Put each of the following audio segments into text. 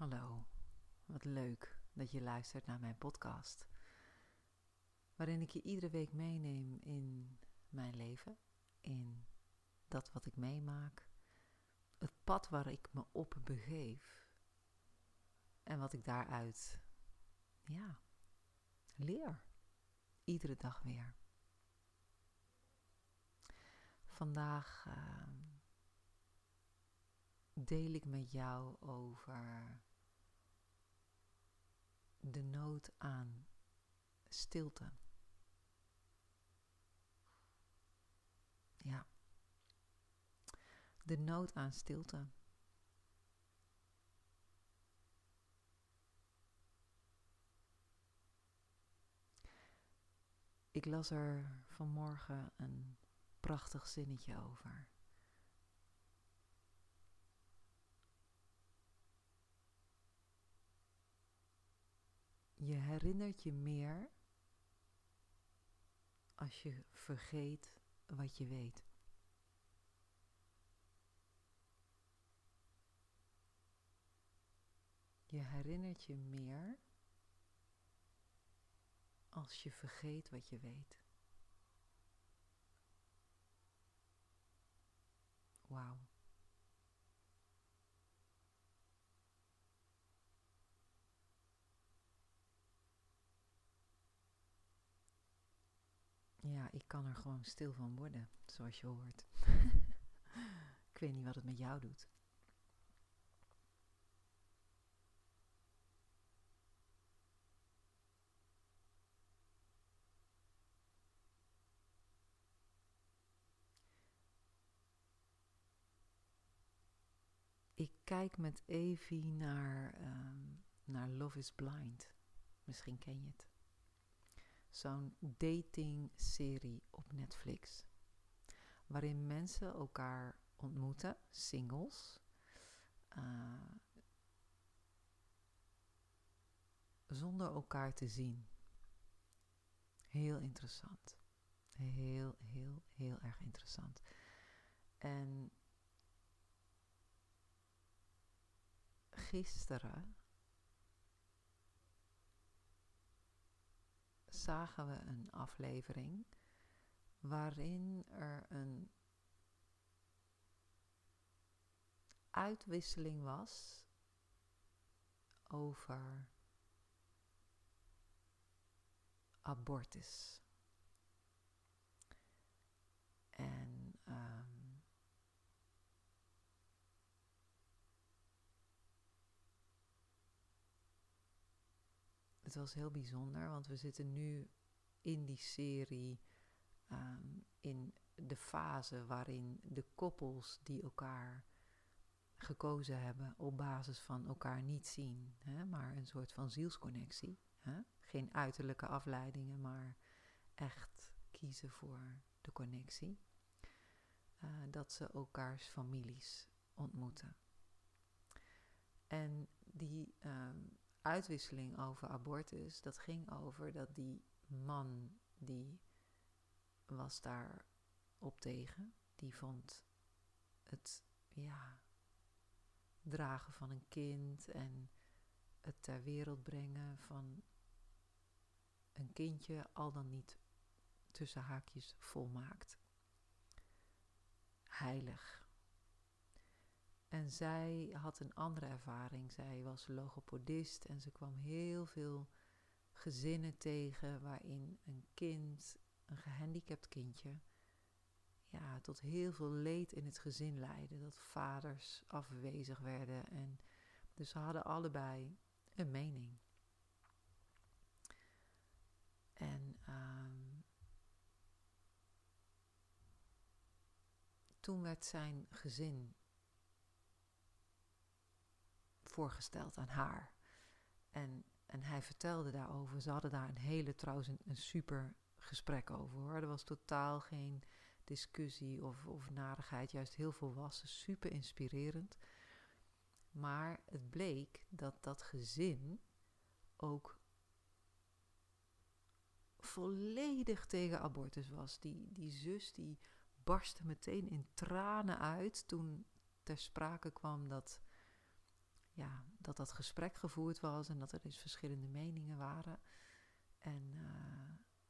Hallo, wat leuk dat je luistert naar mijn podcast, waarin ik je iedere week meeneem in mijn leven, in dat wat ik meemaak, het pad waar ik me op begeef en wat ik daaruit, ja, leer, iedere dag weer. Vandaag uh, deel ik met jou over de nood aan stilte. Ja. De nood aan stilte. Ik las er vanmorgen een prachtig zinnetje over. Je herinnert je meer als je vergeet wat je weet. Je herinnert je meer als je vergeet wat je weet. Wauw. Ja, ik kan er gewoon stil van worden, zoals je hoort. ik weet niet wat het met jou doet. Ik kijk met Evie naar, um, naar Love is Blind. Misschien ken je het zo'n dating-serie op Netflix. Waarin mensen elkaar ontmoeten, singles. Uh, zonder elkaar te zien. Heel interessant. Heel, heel, heel erg interessant. En gisteren zagen we een aflevering waarin er een uitwisseling was over abortus. Het was heel bijzonder, want we zitten nu in die serie um, in de fase waarin de koppels die elkaar gekozen hebben op basis van elkaar niet zien, hè, maar een soort van zielsconnectie. Hè? Geen uiterlijke afleidingen, maar echt kiezen voor de connectie. Uh, dat ze elkaars families ontmoeten. En die um, uitwisseling over abortus, dat ging over dat die man die was daar op tegen. Die vond het, ja, dragen van een kind en het ter wereld brengen van een kindje al dan niet tussen haakjes volmaakt. Heilig. En zij had een andere ervaring. Zij was logopedist en ze kwam heel veel gezinnen tegen waarin een kind, een gehandicapt kindje, ja, tot heel veel leed in het gezin leidde. Dat vaders afwezig werden en dus ze hadden allebei een mening. En um, toen werd zijn gezin voorgesteld aan haar. En, en hij vertelde daarover. Ze hadden daar een hele, trouwens, een, super gesprek over hoor. Er was totaal geen discussie of, of narigheid, juist heel volwassen, super inspirerend. Maar het bleek dat dat gezin ook volledig tegen abortus was. Die, die zus die barstte meteen in tranen uit toen ter sprake kwam dat ja, dat dat gesprek gevoerd was en dat er dus verschillende meningen waren. En, uh,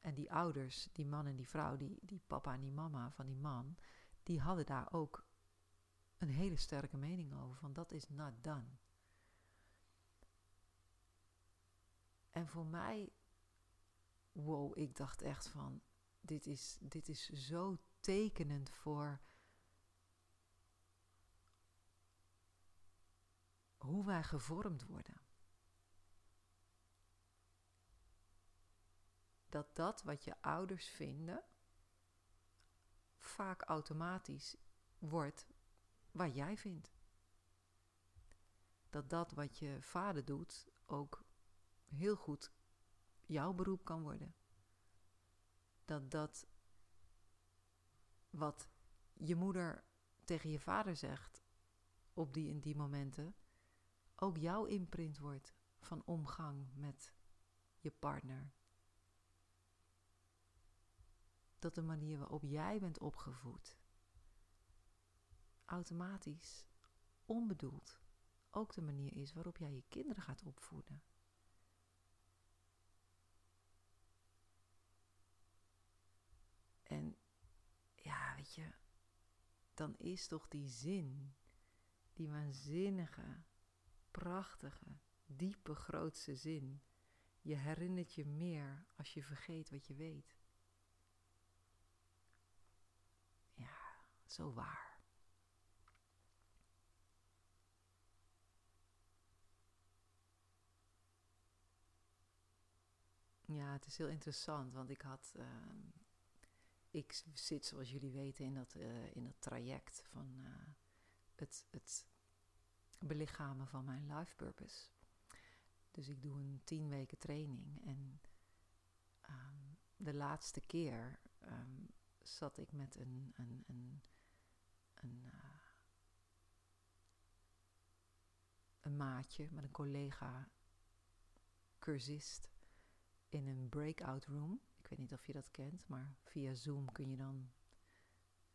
en die ouders, die man en die vrouw, die, die papa en die mama van die man, die hadden daar ook een hele sterke mening over. Van dat is not done. En voor mij, wow, ik dacht echt van, dit is, dit is zo tekenend voor hoe wij gevormd worden. Dat dat wat je ouders vinden, vaak automatisch wordt wat jij vindt. Dat dat wat je vader doet ook heel goed jouw beroep kan worden. Dat dat wat je moeder tegen je vader zegt op die in die momenten ook jouw imprint wordt van omgang met je partner. Dat de manier waarop jij bent opgevoed automatisch, onbedoeld, ook de manier is waarop jij je kinderen gaat opvoeden. En ja, weet je, dan is toch die zin, die waanzinnige, prachtige, diepe, grootste zin. Je herinnert je meer als je vergeet wat je weet. Ja, zo waar. Ja, het is heel interessant, want ik had. Uh, ik zit, zoals jullie weten, in dat, uh, in dat traject van uh, het, het belichamen van mijn life purpose. Dus ik doe een tien weken training. En um, de laatste keer um, zat ik met een, een, een, een, uh, een maatje, met een collega cursist in een breakout room. Ik weet niet of je dat kent, maar via Zoom kun je dan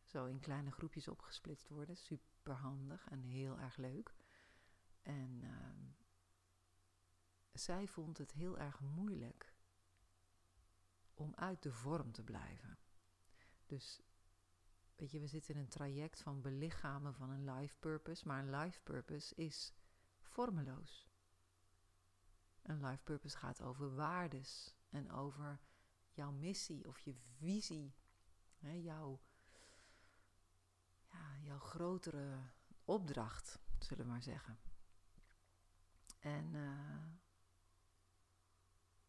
zo in kleine groepjes opgesplitst worden. Super handig en heel erg leuk. En uh, zij vond het heel erg moeilijk om uit de vorm te blijven. Dus weet je, we zitten in een traject van belichamen van een life purpose, maar een life purpose is vormeloos. Een life purpose gaat over waardes en over jouw missie of je visie, hè, jouw, ja, jouw grotere opdracht, zullen we maar zeggen. En uh,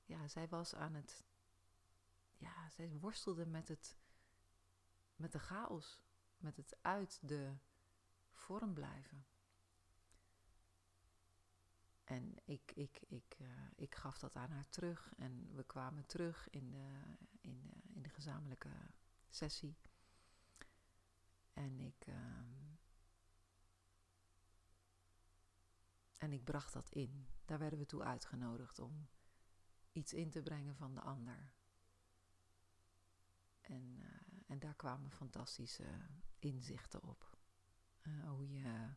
ja, zij was aan het, ja, zij worstelde met het, met de chaos, met het uit de vorm blijven. En ik, ik, ik, uh, ik gaf dat aan haar terug en we kwamen terug in de, in de, in de gezamenlijke sessie. En ik, uh, en ik bracht dat in. Daar werden we toe uitgenodigd om iets in te brengen van de ander. En, uh, en daar kwamen fantastische inzichten op. Uh, hoe je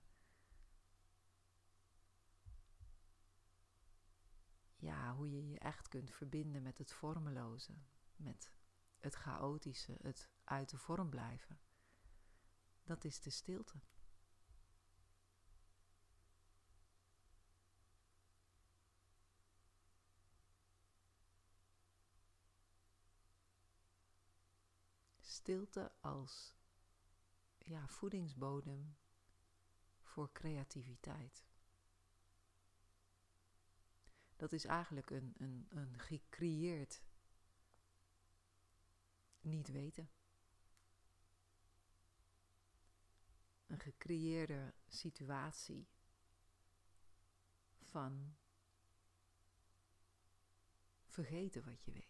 ja, hoe je je echt kunt verbinden met het vormeloze, met het chaotische, het uit de vorm blijven. Dat is de stilte. Stilte als ja, voedingsbodem voor creativiteit. Dat is eigenlijk een, een, een gecreëerd niet weten. Een gecreëerde situatie van vergeten wat je weet.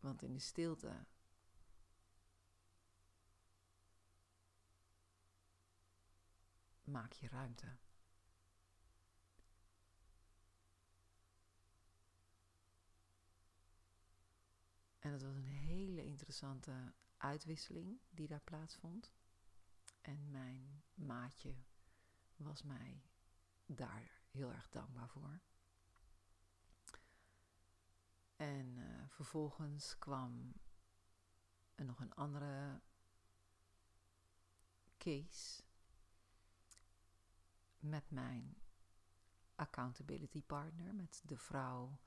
Want in de stilte maak je ruimte. En het was een hele interessante uitwisseling die daar plaatsvond. En mijn maatje was mij daar heel erg dankbaar voor. En uh, vervolgens kwam er nog een andere case met mijn accountability partner, met de vrouw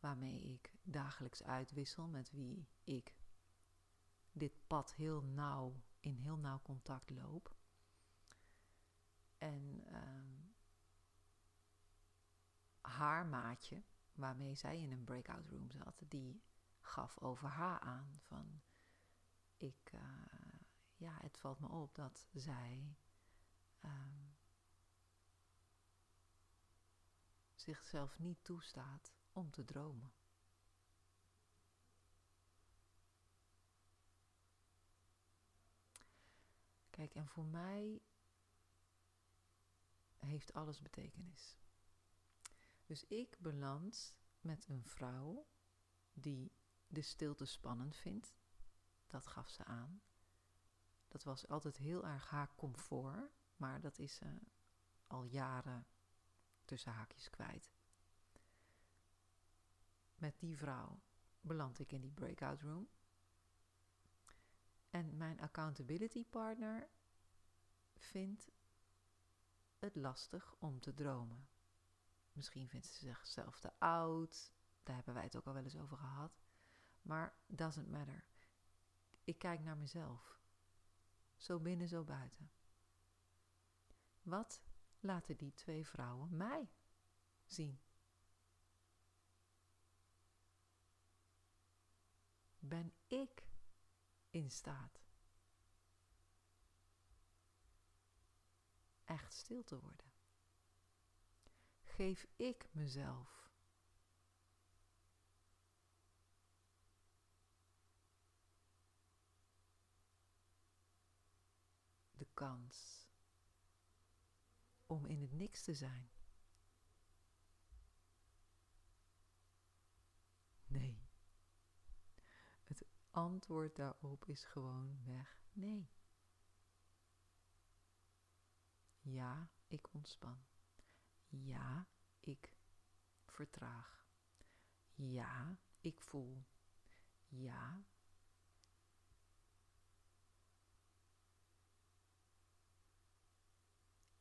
waarmee ik dagelijks uitwissel, met wie ik dit pad heel nauw, in heel nauw contact loop. En uh, haar maatje, waarmee zij in een breakout room zat, die gaf over haar aan van ik, uh, ja, het valt me op dat zij um, zichzelf niet toestaat om te dromen. Kijk, en voor mij heeft alles betekenis. Dus ik beland met een vrouw die de stilte spannend vindt. Dat gaf ze aan. Dat was altijd heel erg haar comfort, maar dat is ze al jaren tussen haakjes kwijt. Met die vrouw beland ik in die breakout room. En mijn accountability partner vindt het lastig om te dromen. Misschien vindt ze zichzelf te oud. Daar hebben wij het ook al wel eens over gehad. Maar doesn't matter. Ik kijk naar mezelf. Zo binnen, zo buiten. Wat laten die twee vrouwen mij zien? Ben ik in staat echt stil te worden? Geef ik mezelf de kans om in het niks te zijn? Nee. Het antwoord daarop is gewoon weg nee. Ja, ik ontspan. Ja, ik vertraag. Ja, ik voel. Ja.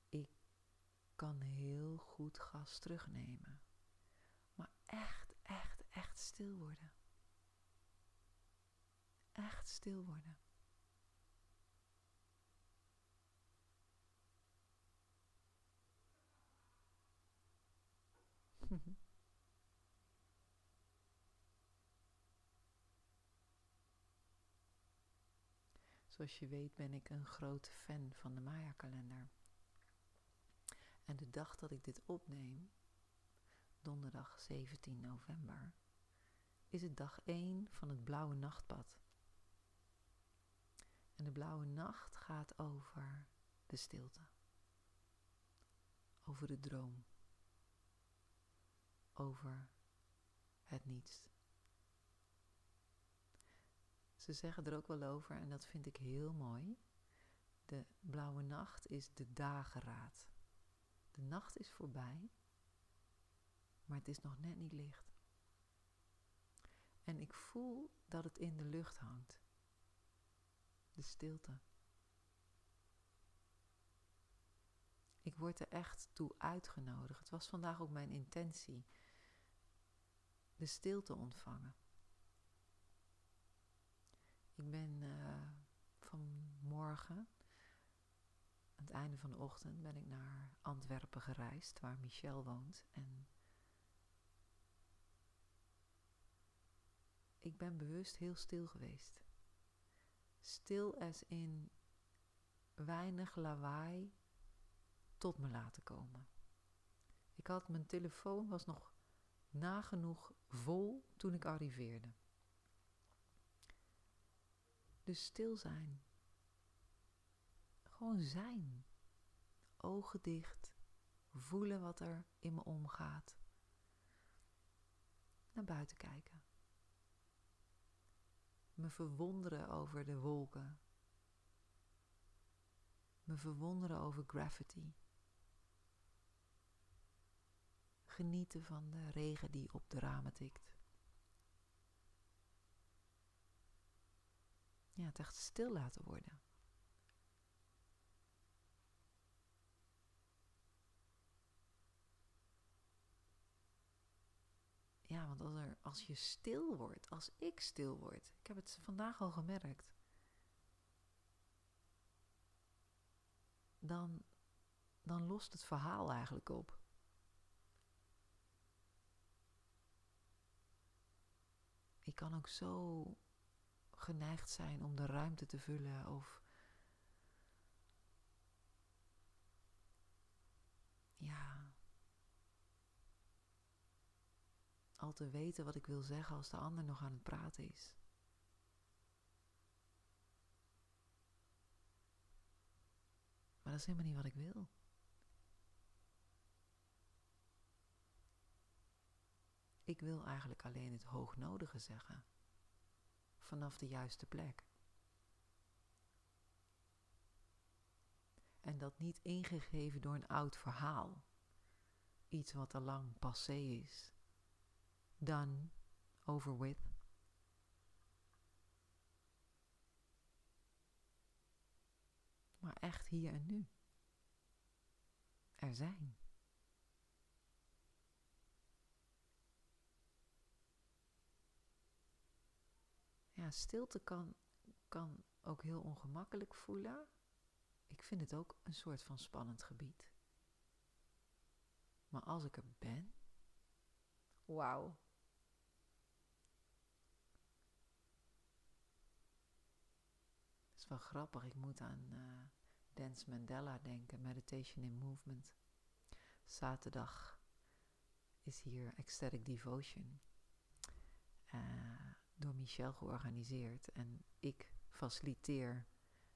Ik kan heel goed gas terugnemen. Maar echt, echt, echt stil worden. Echt stil worden. Zoals je weet ben ik een grote fan van de Maya-kalender. En de dag dat ik dit opneem, donderdag 17 november, is het dag 1 van het blauwe nachtpad. En de blauwe nacht gaat over de stilte, over de droom over het niets. Ze zeggen er ook wel over, en dat vind ik heel mooi. De blauwe nacht is de dageraad. De nacht is voorbij, maar het is nog net niet licht. En ik voel dat het in de lucht hangt. De stilte. Ik word er echt toe uitgenodigd. Het was vandaag ook mijn intentie de stilte ontvangen. Ik ben uh, vanmorgen, aan het einde van de ochtend, ben ik naar Antwerpen gereisd, waar Michel woont. En ik ben bewust heel stil geweest. Stil als in weinig lawaai tot me laten komen. Ik had mijn telefoon was nog nagenoeg vol toen ik arriveerde. Dus stil zijn. Gewoon zijn. Ogen dicht. Voelen wat er in me omgaat. Naar buiten kijken. Me verwonderen over de wolken. Me verwonderen over gravity. Genieten van de regen die op de ramen tikt. Ja, het echt stil laten worden. Ja, want als, er, als je stil wordt, als ik stil word, ik heb het vandaag al gemerkt, dan, dan lost het verhaal eigenlijk op. kan ook zo geneigd zijn om de ruimte te vullen of ja, al te weten wat ik wil zeggen als de ander nog aan het praten is. Maar dat is helemaal niet wat ik wil. Ik wil eigenlijk alleen het hoognodige zeggen. Vanaf de juiste plek. En dat niet ingegeven door een oud verhaal. Iets wat al lang passé is. Done, over with. Maar echt hier en nu. Er zijn. Stilte kan, kan ook heel ongemakkelijk voelen. Ik vind het ook een soort van spannend gebied. Maar als ik er ben, wauw. Het is wel grappig, ik moet aan uh, Dance Mandela denken, Meditation in Movement. Zaterdag is hier Ecstatic Devotion. Uh, door Michel georganiseerd. En ik faciliteer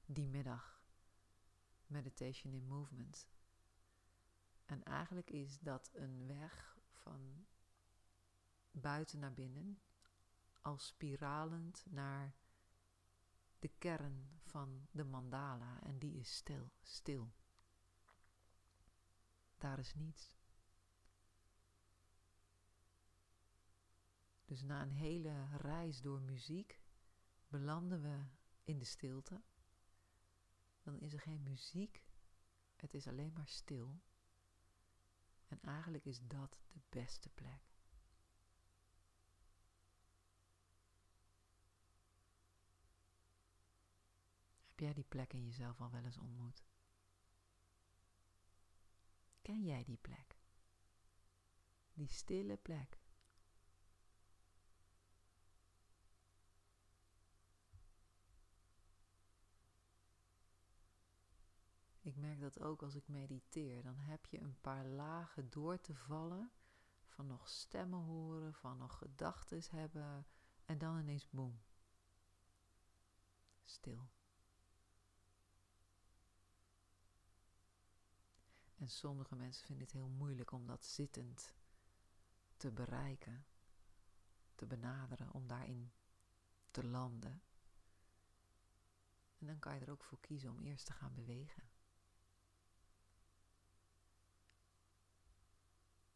die middag Meditation in Movement. En eigenlijk is dat een weg van buiten naar binnen, als spiralend naar de kern van de mandala. En die is stil, stil. Daar is niets. Dus na een hele reis door muziek belanden we in de stilte. Dan is er geen muziek, het is alleen maar stil. En eigenlijk is dat de beste plek. Heb jij die plek in jezelf al wel eens ontmoet? Ken jij die plek? Die stille plek. Ik merk dat ook als ik mediteer. Dan heb je een paar lagen door te vallen. Van nog stemmen horen, van nog gedachten hebben. En dan ineens boem. Stil. En sommige mensen vinden het heel moeilijk om dat zittend te bereiken, te benaderen, om daarin te landen. En dan kan je er ook voor kiezen om eerst te gaan bewegen.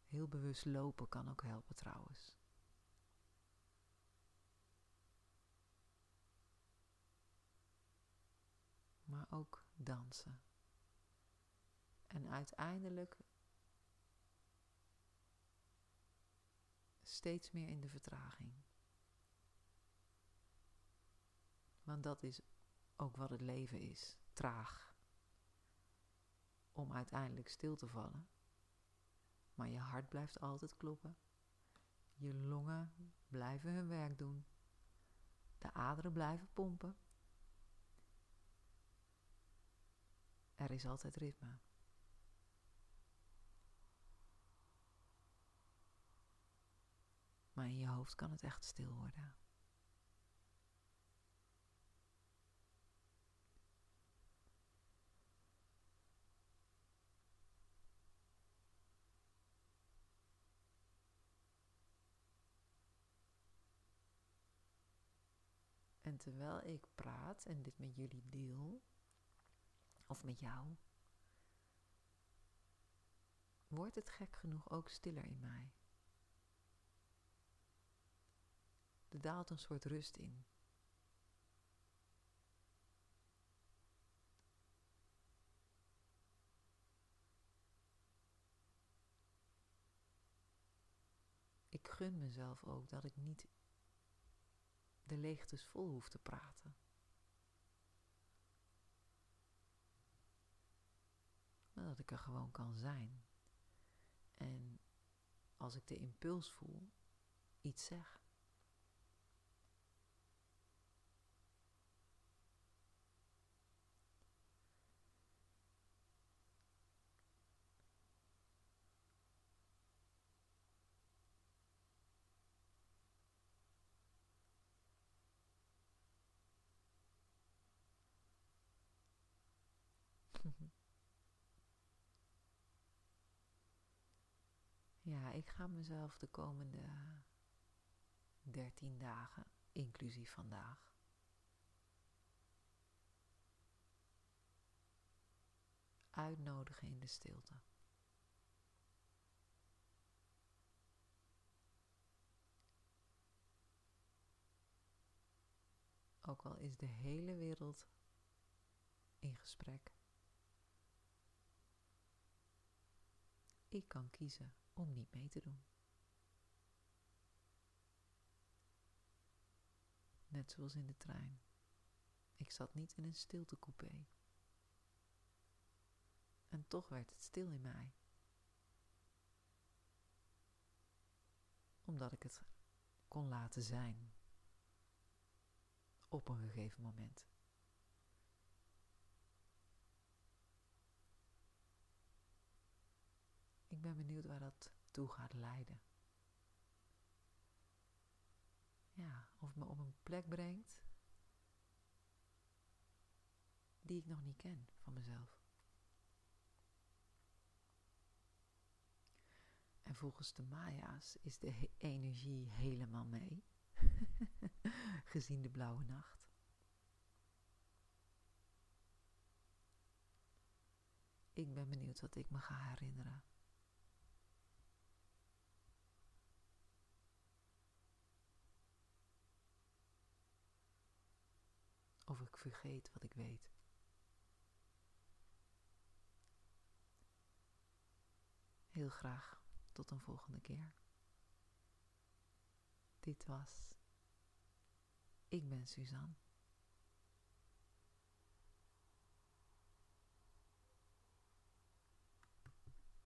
Heel bewust lopen kan ook helpen trouwens. Maar ook dansen. En uiteindelijk steeds meer in de vertraging. Want dat is ook wat het leven is: traag. Om uiteindelijk stil te vallen maar je hart blijft altijd kloppen. Je longen blijven hun werk doen. De aderen blijven pompen. Er is altijd ritme. Maar in je hoofd kan het echt stil worden. Terwijl ik praat en dit met jullie deel, of met jou, wordt het gek genoeg ook stiller in mij. Er daalt een soort rust in. Ik gun mezelf ook dat ik niet de leegtes vol hoef te praten. Maar dat ik er gewoon kan zijn. En als ik de impuls voel, iets zeg. Ja, ik ga mezelf de komende 13 dagen, inclusief vandaag, uitnodigen in de stilte. Ook al is de hele wereld in gesprek. Ik kan kiezen om niet mee te doen. Net zoals in de trein. Ik zat niet in een stiltecoupé. En toch werd het stil in mij. Omdat ik het kon laten zijn. Op een gegeven moment. Ik ben benieuwd waar dat toe gaat leiden. Ja, of me op een plek brengt die ik nog niet ken van mezelf. En volgens de Maya's is de energie helemaal mee, gezien de blauwe nacht. Ik ben benieuwd wat ik me ga herinneren. Of ik vergeet wat ik weet. Heel graag tot een volgende keer. Dit was Ik ben Suzanne.